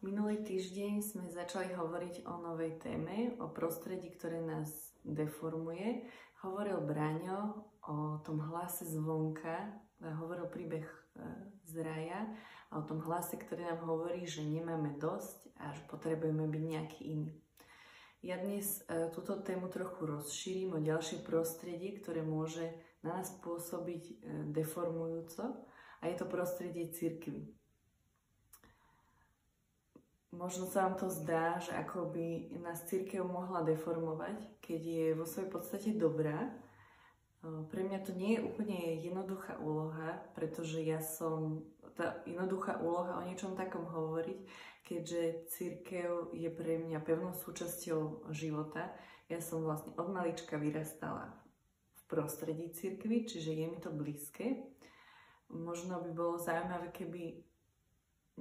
Minulý týždeň sme začali hovoriť o novej téme, o prostredí, ktoré nás deformuje. Hovoril Braňo o tom hlase zvonka, hovoril príbeh e, z raja a o tom hlase, ktorý nám hovorí, že nemáme dosť a že potrebujeme byť nejaký iný. Ja dnes e, túto tému trochu rozšírim o ďalšie prostredie, ktoré môže na nás pôsobiť e, deformujúco a je to prostredie cirkvy možno sa vám to zdá, že ako by nás církev mohla deformovať, keď je vo svojej podstate dobrá. Pre mňa to nie je úplne jednoduchá úloha, pretože ja som, tá jednoduchá úloha o niečom takom hovoriť, keďže církev je pre mňa pevnou súčasťou života. Ja som vlastne od malička vyrastala v prostredí církvy, čiže je mi to blízke. Možno by bolo zaujímavé, keby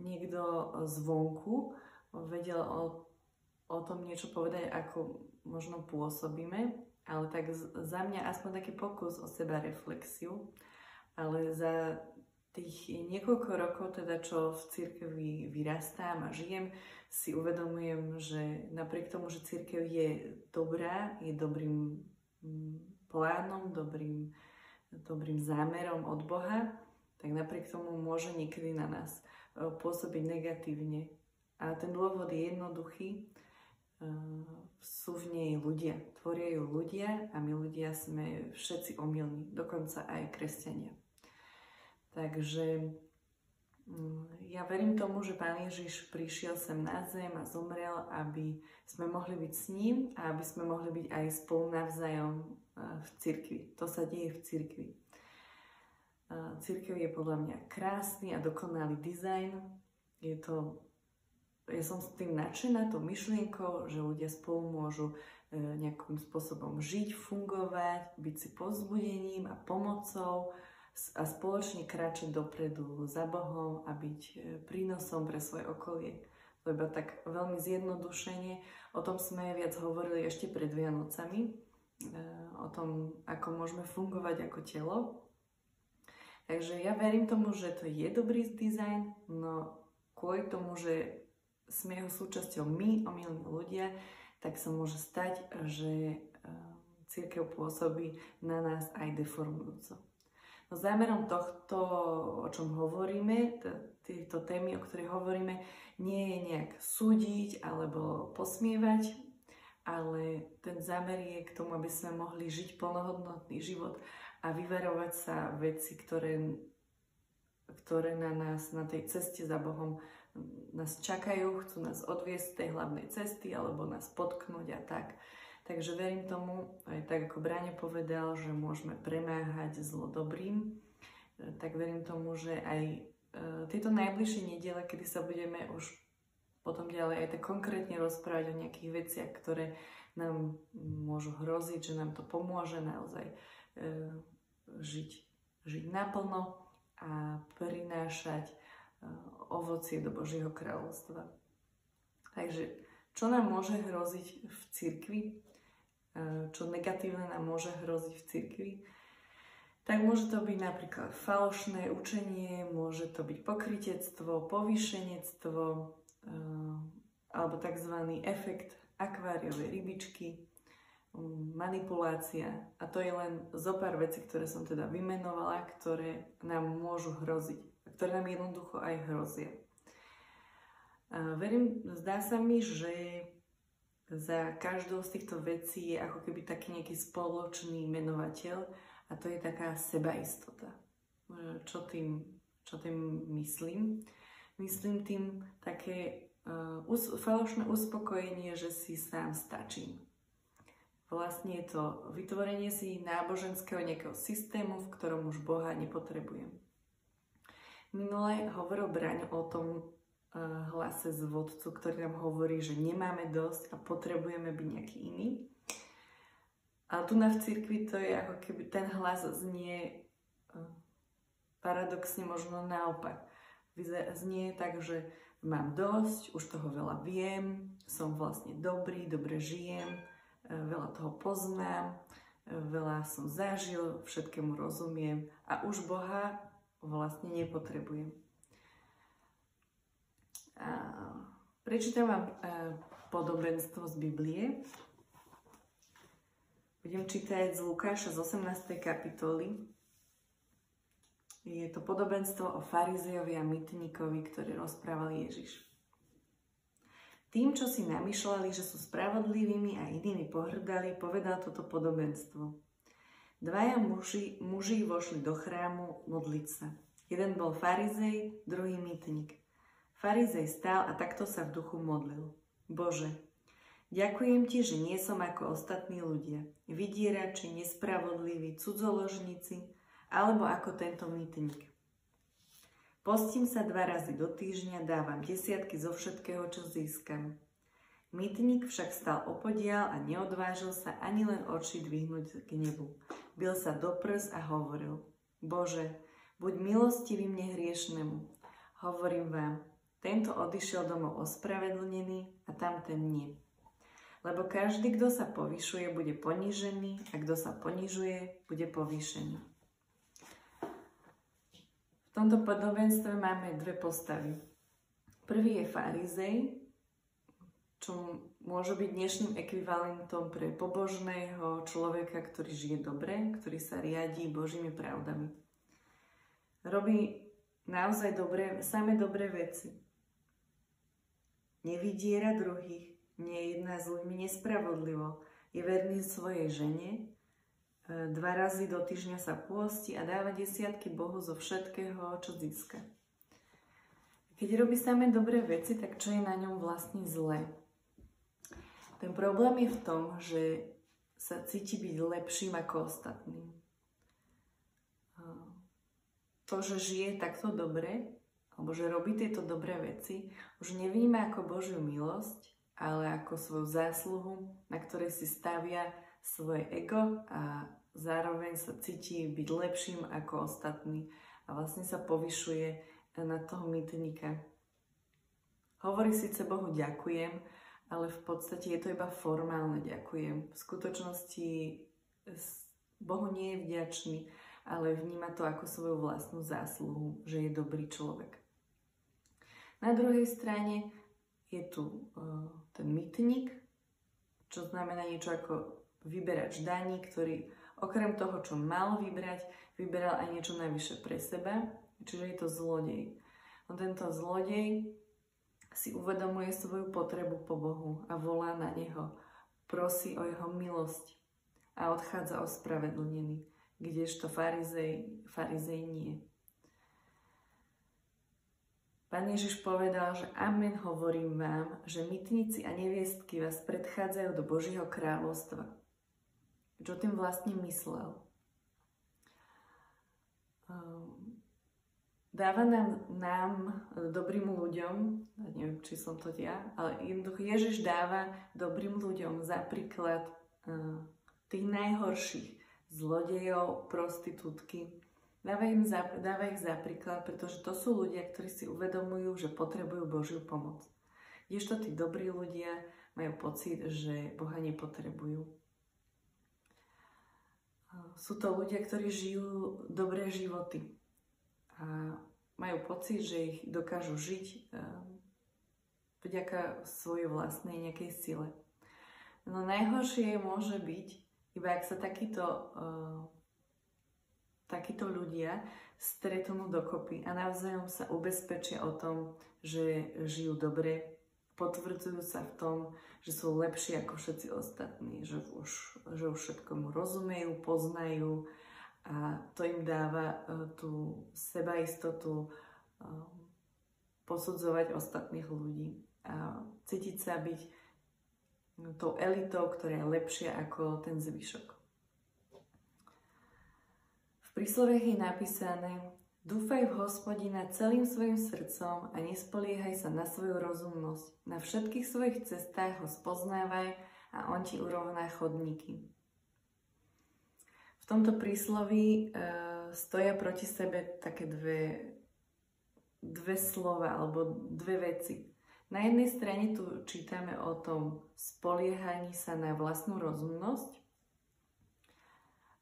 niekto zvonku vedel o, o tom niečo povedať, ako možno pôsobíme, ale tak za mňa aspoň taký pokus o seba reflexiu, ale za tých niekoľko rokov, teda čo v cirkvi vyrastám a žijem, si uvedomujem, že napriek tomu, že církev je dobrá, je dobrým mm, plánom, dobrým, dobrým zámerom od Boha, tak napriek tomu môže niekedy na nás pôsobiť negatívne. A ten dôvod je jednoduchý. E, sú v nej ľudia, tvoria ju ľudia a my ľudia sme všetci omylní, dokonca aj kresťania. Takže mm, ja verím tomu, že Pán Ježiš prišiel sem na zem a zomrel, aby sme mohli byť s ním a aby sme mohli byť aj spolu navzájom e, v cirkvi. To sa deje v cirkvi. Církev je podľa mňa krásny a dokonalý dizajn. Je to, ja som s tým nadšená, tou myšlienkou, že ľudia spolu môžu e, nejakým spôsobom žiť, fungovať, byť si pozbudením a pomocou a spoločne kráčať dopredu za Bohom a byť e, prínosom pre svoje okolie. Lebo tak veľmi zjednodušene, o tom sme viac hovorili ešte pred Vianocami, e, o tom, ako môžeme fungovať ako telo, Takže ja verím tomu, že to je dobrý dizajn, no kvôli tomu, že sme jeho súčasťou my, omilní ľudia, tak sa môže stať, že ehm, církev pôsobí na nás aj deformujúco. No zámerom tohto, o čom hovoríme, tieto témy, o ktorých hovoríme, nie je nejak súdiť alebo posmievať, ale ten zámer je k tomu, aby sme mohli žiť plnohodnotný život a vyverovať sa veci, ktoré, ktoré na nás na tej ceste za Bohom nás čakajú, chcú nás odviesť z tej hlavnej cesty alebo nás potknúť a tak. Takže verím tomu, aj tak ako Bráňo povedal, že môžeme premáhať zlo dobrým, tak verím tomu, že aj e, tieto najbližšie nedele, kedy sa budeme už potom ďalej aj tak konkrétne rozprávať o nejakých veciach, ktoré nám môžu hroziť, že nám to pomôže naozaj E, žiť, žiť naplno a prinášať e, ovocie do Božieho kráľovstva. Takže čo nám môže hroziť v cirkvi, e, čo negatívne nám môže hroziť v cirkvi, tak môže to byť napríklad falošné učenie, môže to byť pokritectvo, povýšenectvo alebo tzv. efekt akváriovej rybičky, manipulácia. A to je len zo pár vecí, ktoré som teda vymenovala, ktoré nám môžu hroziť. Ktoré nám jednoducho aj hrozia. A verím, zdá sa mi, že za každou z týchto vecí je ako keby taký nejaký spoločný menovateľ a to je taká sebaistota. Čo tým, čo tým myslím? Myslím tým také uh, us- falošné uspokojenie, že si sám stačím Vlastne je to vytvorenie si náboženského nejakého systému, v ktorom už Boha nepotrebujem. Minule hovoril Braň o tom uh, hlase z vodcu, ktorý nám hovorí, že nemáme dosť a potrebujeme byť nejaký iný. A tu na v cirkvi to je ako keby ten hlas znie uh, paradoxne možno naopak. Znie tak, že mám dosť, už toho veľa viem, som vlastne dobrý, dobre žijem, veľa toho poznám, veľa som zažil, všetkému rozumiem a už Boha vlastne nepotrebujem. Prečítam vám e, podobenstvo z Biblie. Budem čítať z Lukáša z 18. kapitoly. Je to podobenstvo o farizejovi a mytníkovi, ktorý rozprával Ježiš. Tým, čo si namýšľali, že sú spravodlivými a inými pohrdali, povedal toto podobenstvo. Dvaja muži, muži vošli do chrámu modliť sa. Jeden bol farizej, druhý mytník. Farizej stál a takto sa v duchu modlil. Bože, ďakujem Ti, že nie som ako ostatní ľudia, vydierači, nespravodliví, cudzoložníci, alebo ako tento mytník. Postím sa dva razy do týždňa, dávam desiatky zo všetkého, čo získam. Mytník však stal opodial a neodvážil sa ani len oči dvihnúť k nebu. Bil sa do prs a hovoril, Bože, buď milostivý mne hriešnemu. Hovorím vám, tento odišiel domov ospravedlnený a tamten nie. Lebo každý, kto sa povyšuje, bude ponížený a kto sa ponižuje, bude povýšený tomto podobenstve máme dve postavy. Prvý je farizej, čo môže byť dnešným ekvivalentom pre pobožného človeka, ktorý žije dobre, ktorý sa riadí Božími pravdami. Robí naozaj dobré, same dobré veci. Nevydiera druhých, nie jedná s ľuďmi nespravodlivo, je verný svojej žene dva razy do týždňa sa pôsti a dáva desiatky Bohu zo všetkého, čo získa. Keď robí samé dobré veci, tak čo je na ňom vlastne zlé? Ten problém je v tom, že sa cíti byť lepším ako ostatným. To, že žije takto dobre, alebo že robí tieto dobré veci, už nevníma ako Božiu milosť, ale ako svoju zásluhu, na ktorej si stavia svoje ego a zároveň sa cíti byť lepším ako ostatní a vlastne sa povyšuje na toho mytníka. Hovorí síce Bohu ďakujem, ale v podstate je to iba formálne ďakujem. V skutočnosti Bohu nie je vďačný, ale vníma to ako svoju vlastnú zásluhu, že je dobrý človek. Na druhej strane je tu uh, ten mytník, čo znamená niečo ako vyberač daní, ktorý Okrem toho, čo mal vybrať, vyberal aj niečo najvyššie pre seba, čiže je to zlodej. No tento zlodej si uvedomuje svoju potrebu po Bohu a volá na Neho, prosí o Jeho milosť a odchádza ospravedlnený, kdežto farizej, farizej nie. Pán Ježiš povedal, že amen hovorím vám, že mytníci a neviestky vás predchádzajú do Božieho kráľovstva. Čo tým vlastne myslel? Ehm, dáva nám, nám dobrým ľuďom, neviem, či som to ja, ale jednoducho Ježiš dáva dobrým ľuďom za príklad uh, tých najhorších zlodejov, prostitútky. Dáva, im za, dáva ich za príklad, pretože to sú ľudia, ktorí si uvedomujú, že potrebujú Božiu pomoc. Kdežto tí dobrí ľudia majú pocit, že Boha nepotrebujú. Sú to ľudia, ktorí žijú dobré životy a majú pocit, že ich dokážu žiť ehm, vďaka svojej vlastnej nejakej sile. No najhoršie môže byť, iba ak sa takíto, uh, takíto ľudia stretnú dokopy a navzájom sa ubezpečia o tom, že žijú dobre, potvrdzujú sa v tom, že sú lepší ako všetci ostatní, že už, že už všetkomu rozumejú, poznajú a to im dáva uh, tú sebaistotu uh, posudzovať ostatných ľudí a cítiť sa byť no, tou elitou, ktorá je lepšia ako ten zvyšok. V príslovech je napísané, Dúfaj v hospodina celým svojim srdcom a nespoliehaj sa na svoju rozumnosť. Na všetkých svojich cestách ho spoznávaj a on ti urovná chodníky. V tomto prísloví e, stoja proti sebe také dve, dve slova alebo dve veci. Na jednej strane tu čítame o tom spoliehaní sa na vlastnú rozumnosť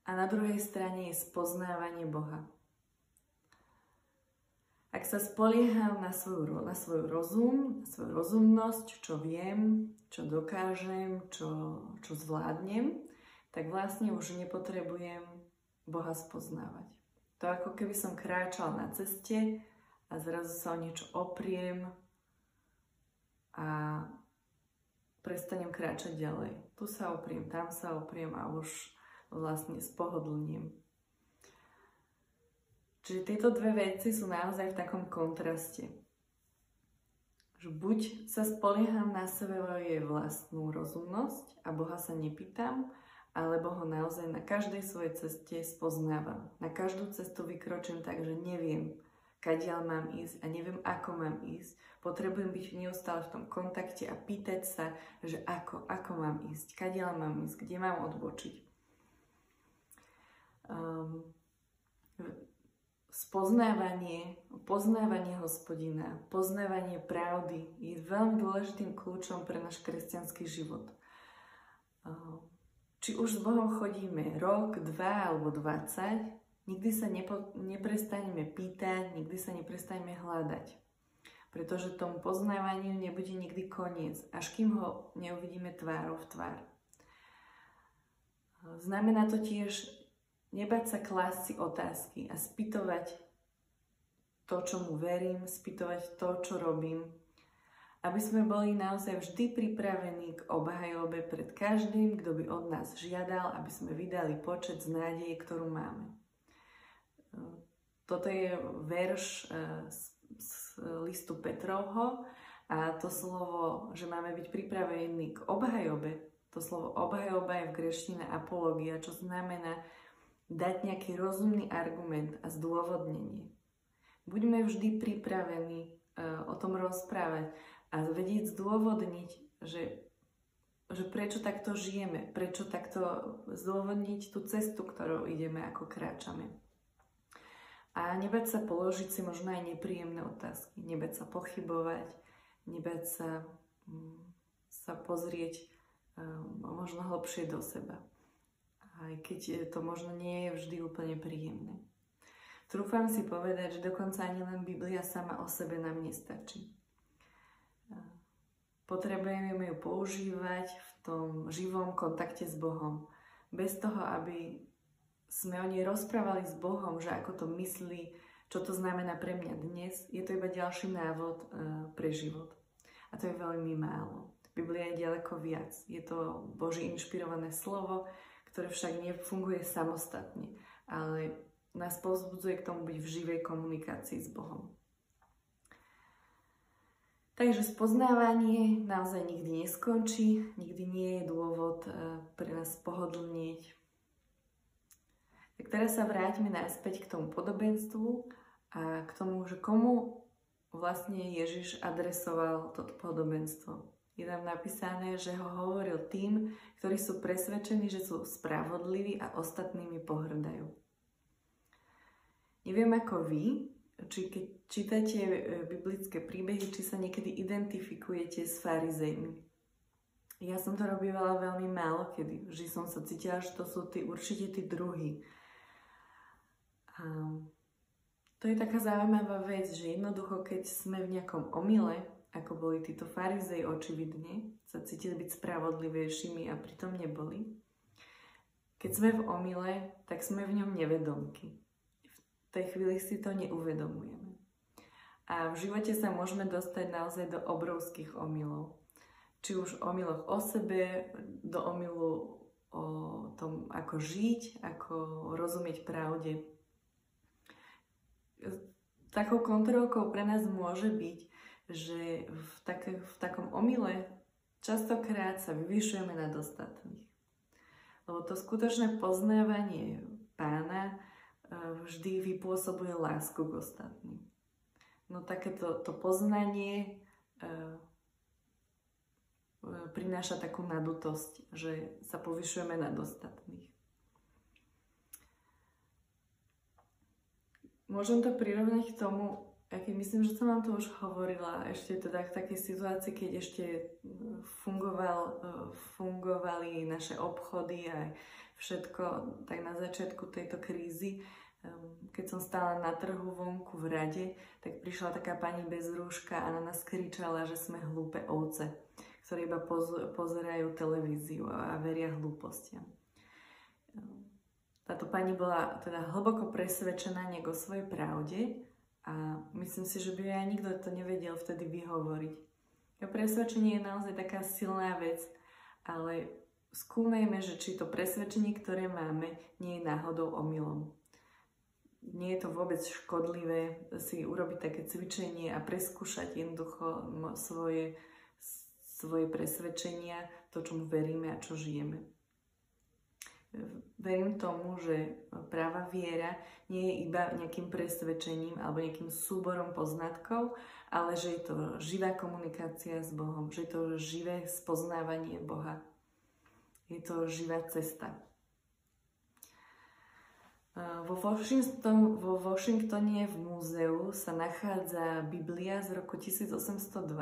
a na druhej strane je spoznávanie Boha. Ak sa spolieham na, svoju, na svoj rozum, na svoju rozumnosť, čo viem, čo dokážem, čo, čo zvládnem, tak vlastne už nepotrebujem Boha spoznávať. To ako keby som kráčal na ceste a zrazu sa o niečo opriem a prestanem kráčať ďalej. Tu sa opriem, tam sa opriem a už vlastne spohodlním. Čiže tieto dve veci sú naozaj v takom kontraste. Že buď sa spolieham na jej vlastnú rozumnosť a Boha sa nepýtam, alebo ho naozaj na každej svojej ceste spoznávam. Na každú cestu vykročím tak, že neviem, kadiaľ mám ísť a neviem, ako mám ísť. Potrebujem byť neustále v tom kontakte a pýtať sa, že ako, ako mám ísť, kadiaľ mám ísť, kde mám odbočiť. Um, spoznávanie, poznávanie hospodina, poznávanie pravdy je veľmi dôležitým kľúčom pre náš kresťanský život. Či už s Bohom chodíme rok, dva alebo dvadsať, nikdy sa nepo, neprestaneme pýtať, nikdy sa neprestaneme hľadať. Pretože tomu poznávaniu nebude nikdy koniec, až kým ho neuvidíme tvárov v tvár. Znamená to tiež Nebať sa klásť si otázky a spýtovať to, čo mu verím, spýtovať to, čo robím, aby sme boli naozaj vždy pripravení k obhajobe pred každým, kto by od nás žiadal, aby sme vydali počet z nádeje, ktorú máme. Toto je verš e, z listu Petrovho a to slovo, že máme byť pripravení k obhajobe, to slovo obhajoba je v greštine apologia, čo znamená dať nejaký rozumný argument a zdôvodnenie. Buďme vždy pripravení uh, o tom rozprávať a vedieť zdôvodniť, že, že prečo takto žijeme, prečo takto zdôvodniť tú cestu, ktorou ideme, ako kráčame. A nebať sa položiť si možno aj nepríjemné otázky, nebať sa pochybovať, nebať sa, um, sa pozrieť um, možno hlbšie do seba aj keď to možno nie je vždy úplne príjemné. Trúfam si povedať, že dokonca ani len Biblia sama o sebe nám nestačí. Potrebujeme ju používať v tom živom kontakte s Bohom. Bez toho, aby sme o nej rozprávali s Bohom, že ako to myslí, čo to znamená pre mňa dnes, je to iba ďalší návod e, pre život. A to je veľmi málo. Biblia je ďaleko viac. Je to Boží inšpirované slovo, ktoré však nefunguje samostatne, ale nás povzbudzuje k tomu byť v živej komunikácii s Bohom. Takže spoznávanie naozaj nikdy neskončí, nikdy nie je dôvod e, pre nás pohodlnieť. Tak teraz sa vráťme naspäť k tomu podobenstvu a k tomu, že komu vlastne Ježiš adresoval toto podobenstvo je tam napísané, že ho hovoril tým, ktorí sú presvedčení, že sú spravodliví a ostatnými pohrdajú. Neviem ako vy, či keď čítate e, biblické príbehy, či sa niekedy identifikujete s farizejmi. Ja som to robívala veľmi málo kedy. Vždy som sa cítila, že to sú tí, určite tí druhí. A to je taká zaujímavá vec, že jednoducho, keď sme v nejakom omyle, ako boli títo farizej očividne, sa cítili byť spravodlivejšími a pritom neboli. Keď sme v omyle, tak sme v ňom nevedomky. V tej chvíli si to neuvedomujeme. A v živote sa môžeme dostať naozaj do obrovských omylov. Či už omyloch o sebe, do omylu o tom, ako žiť, ako rozumieť pravde. Takou kontrolkou pre nás môže byť, že v, tak, v takom omyle častokrát sa vyvyšujeme nad ostatných. Lebo to skutočné poznávanie pána e, vždy vypôsobuje lásku k ostatným. No takéto to poznanie e, e, prináša takú nadutosť, že sa povyšujeme nad ostatných. Môžem to prirovnať k tomu, ja keď myslím, že som vám to už hovorila, ešte teda v takej situácii, keď ešte fungoval, e, fungovali naše obchody a všetko, tak na začiatku tejto krízy, e, keď som stála na trhu vonku v rade, tak prišla taká pani bez rúška a na nás kričala, že sme hlúpe ovce, ktoré iba poz- pozerajú televíziu a veria hlúpostiam. Táto pani bola teda hlboko presvedčená nejak o svojej pravde a myslím si, že by aj nikto to nevedel vtedy vyhovoriť. To presvedčenie je naozaj taká silná vec, ale skúmejme, že či to presvedčenie, ktoré máme, nie je náhodou omylom nie je to vôbec škodlivé si urobiť také cvičenie a preskúšať jednoducho svoje, svoje presvedčenia, to, čomu veríme a čo žijeme. Verím tomu, že práva viera nie je iba nejakým presvedčením alebo nejakým súborom poznatkov, ale že je to živá komunikácia s Bohom, že je to živé spoznávanie Boha. Je to živá cesta. Vo, Washington, vo Washingtone v múzeu sa nachádza Biblia z roku 1802.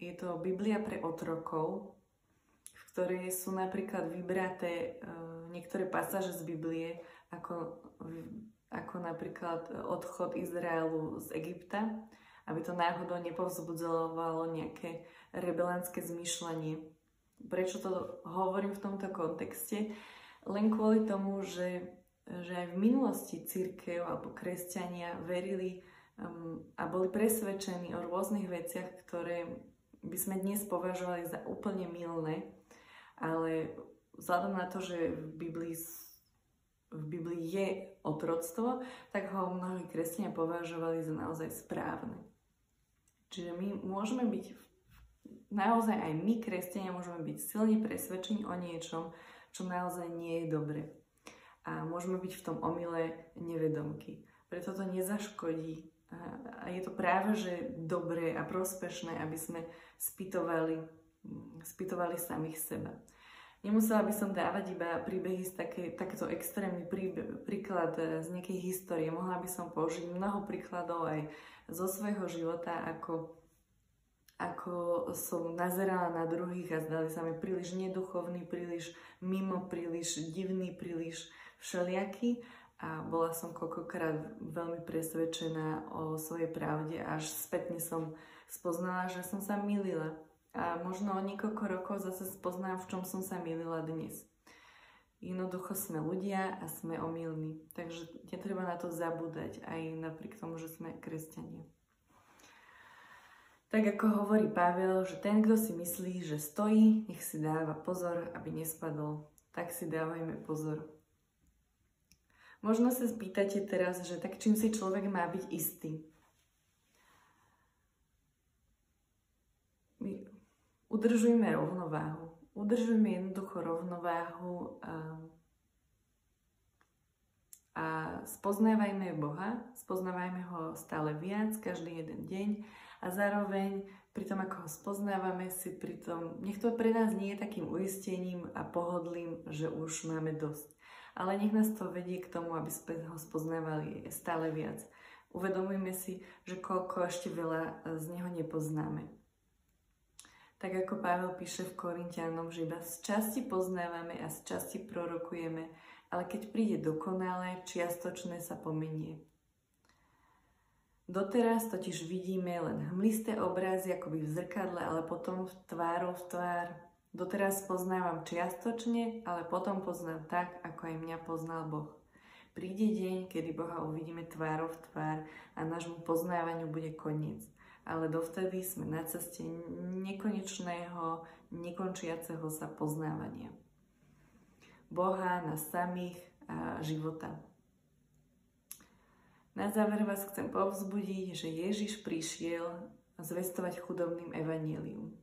Je to Biblia pre otrokov, v ktorej sú napríklad vybraté uh, niektoré pasáže z Biblie, ako, ako napríklad odchod Izraelu z Egypta, aby to náhodou nepovzbudzovalo nejaké rebelánske zmýšľanie. Prečo to hovorím v tomto kontexte? Len kvôli tomu, že že aj v minulosti církev alebo kresťania verili um, a boli presvedčení o rôznych veciach, ktoré by sme dnes považovali za úplne milné, ale vzhľadom na to, že v Biblii, v Biblii je otroctvo, tak ho mnohí kresťania považovali za naozaj správne. Čiže my môžeme byť, naozaj aj my, kresťania, môžeme byť silne presvedčení o niečom, čo naozaj nie je dobre a môžeme byť v tom omyle nevedomky. Preto to nezaškodí a je to práve, že dobré a prospešné, aby sme spýtovali, spýtovali samých seba. Nemusela by som dávať iba príbehy z také, takéto extrémny príklad e, z nejakej histórie. Mohla by som použiť mnoho príkladov aj zo svojho života, ako, ako som nazerala na druhých a zdali sa mi príliš neduchovný, príliš mimo, príliš divný, príliš všelijaký a bola som koľkokrát veľmi presvedčená o svojej pravde až spätne som spoznala, že som sa milila. A možno o niekoľko rokov zase spoznám, v čom som sa milila dnes. Jednoducho sme ľudia a sme omylní. Takže netreba na to zabúdať aj napriek tomu, že sme kresťania. Tak ako hovorí Pavel, že ten, kto si myslí, že stojí, nech si dáva pozor, aby nespadol. Tak si dávajme pozor. Možno sa spýtate teraz, že tak čím si človek má byť istý? My udržujme rovnováhu. Udržujme jednoducho rovnováhu a, a spoznávajme Boha, spoznávajme ho stále viac, každý jeden deň a zároveň pri tom, ako ho spoznávame si pri tom, nech to pre nás nie je takým uistením a pohodlím, že už máme dosť ale nech nás to vedie k tomu, aby sme ho spoznávali stále viac. Uvedomujme si, že koľko ešte veľa z neho nepoznáme. Tak ako Pavel píše v Korintianom, že iba z časti poznávame a z časti prorokujeme, ale keď príde dokonalé, čiastočné sa pomenie. Doteraz totiž vidíme len hmlisté obrazy akoby v zrkadle, ale potom v tvárov v tvár Doteraz poznávam čiastočne, ale potom poznám tak, ako aj mňa poznal Boh. Príde deň, kedy Boha uvidíme tvárov v tvár a nášmu poznávaniu bude koniec. Ale dovtedy sme na ceste nekonečného, nekončiaceho sa poznávania. Boha, nás samých a života. Na záver vás chcem povzbudiť, že Ježiš prišiel zvestovať chudobným evanílium.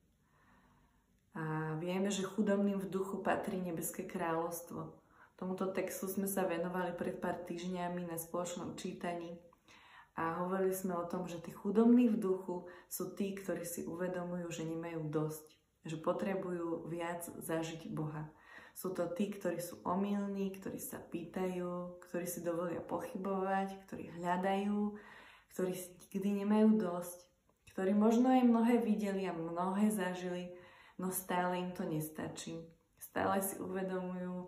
A vieme, že chudobným v duchu patrí nebeské kráľovstvo. Tomuto textu sme sa venovali pred pár týždňami na spoločnom čítaní a hovorili sme o tom, že tí chudobní v duchu sú tí, ktorí si uvedomujú, že nemajú dosť, že potrebujú viac zažiť Boha. Sú to tí, ktorí sú omylní, ktorí sa pýtajú, ktorí si dovolia pochybovať, ktorí hľadajú, ktorí nikdy nemajú dosť, ktorí možno aj mnohé videli a mnohé zažili, no stále im to nestačí. Stále si uvedomujú e,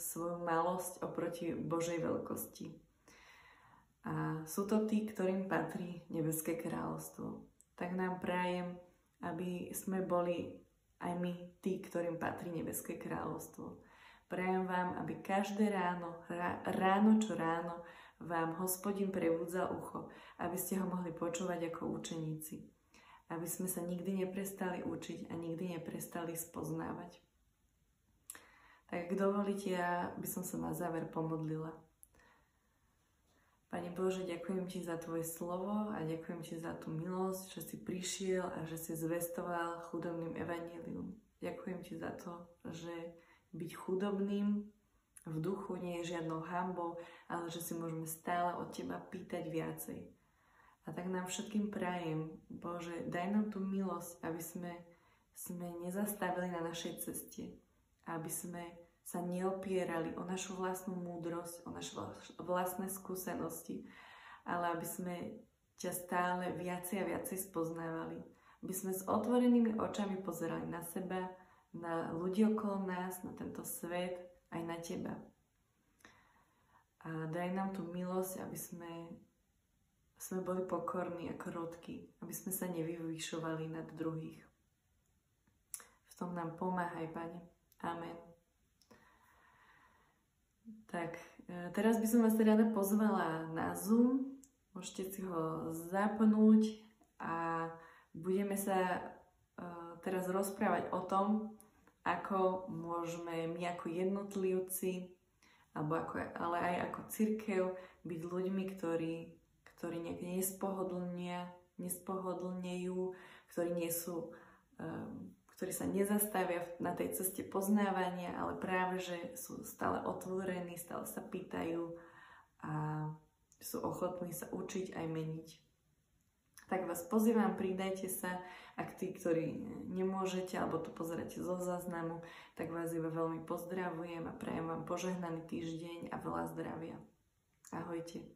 svoju malosť oproti Božej veľkosti. A sú to tí, ktorým patrí Nebeské kráľovstvo. Tak nám prajem, aby sme boli aj my tí, ktorým patrí Nebeské kráľovstvo. Prajem vám, aby každé ráno, ráno čo ráno, vám hospodin prebudza ucho, aby ste ho mohli počúvať ako učeníci. Aby sme sa nikdy neprestali učiť a nikdy neprestali spoznávať. Tak ak dovolíte, ja by som sa na záver pomodlila. Pane Bože, ďakujem Ti za Tvoje slovo a ďakujem Ti za tú milosť, že si prišiel a že si zvestoval chudobným evanílium. Ďakujem Ti za to, že byť chudobným v duchu nie je žiadnou hambou, ale že si môžeme stále od Teba pýtať viacej. A tak nám všetkým prajem, Bože, daj nám tú milosť, aby sme, sme nezastavili na našej ceste, aby sme sa neopierali o našu vlastnú múdrosť, o naše vlastné skúsenosti, ale aby sme ťa stále viacej a viacej spoznávali. Aby sme s otvorenými očami pozerali na seba, na ľudí okolo nás, na tento svet, aj na Teba. A daj nám tú milosť, aby sme, sme boli pokorní a krotky, aby sme sa nevyvyšovali nad druhých. V tom nám pomáhaj, Pane. Amen. Tak, e, teraz by som vás teda rada pozvala na Zoom. Môžete si ho zapnúť a budeme sa e, teraz rozprávať o tom, ako môžeme my ako jednotlivci, alebo ako, ale aj ako církev byť ľuďmi, ktorí, ktorí nejak nespohodlnia, nespohodlnejú, ktorí nie sú, um, ktorí sa nezastavia na tej ceste poznávania, ale práve, že sú stále otvorení, stále sa pýtajú a sú ochotní sa učiť aj meniť. Tak vás pozývam, pridajte sa ak tí, ktorí nemôžete alebo to pozeráte zo záznamu, tak vás iba veľmi pozdravujem a prajem vám požehnaný týždeň a veľa zdravia. Ahojte.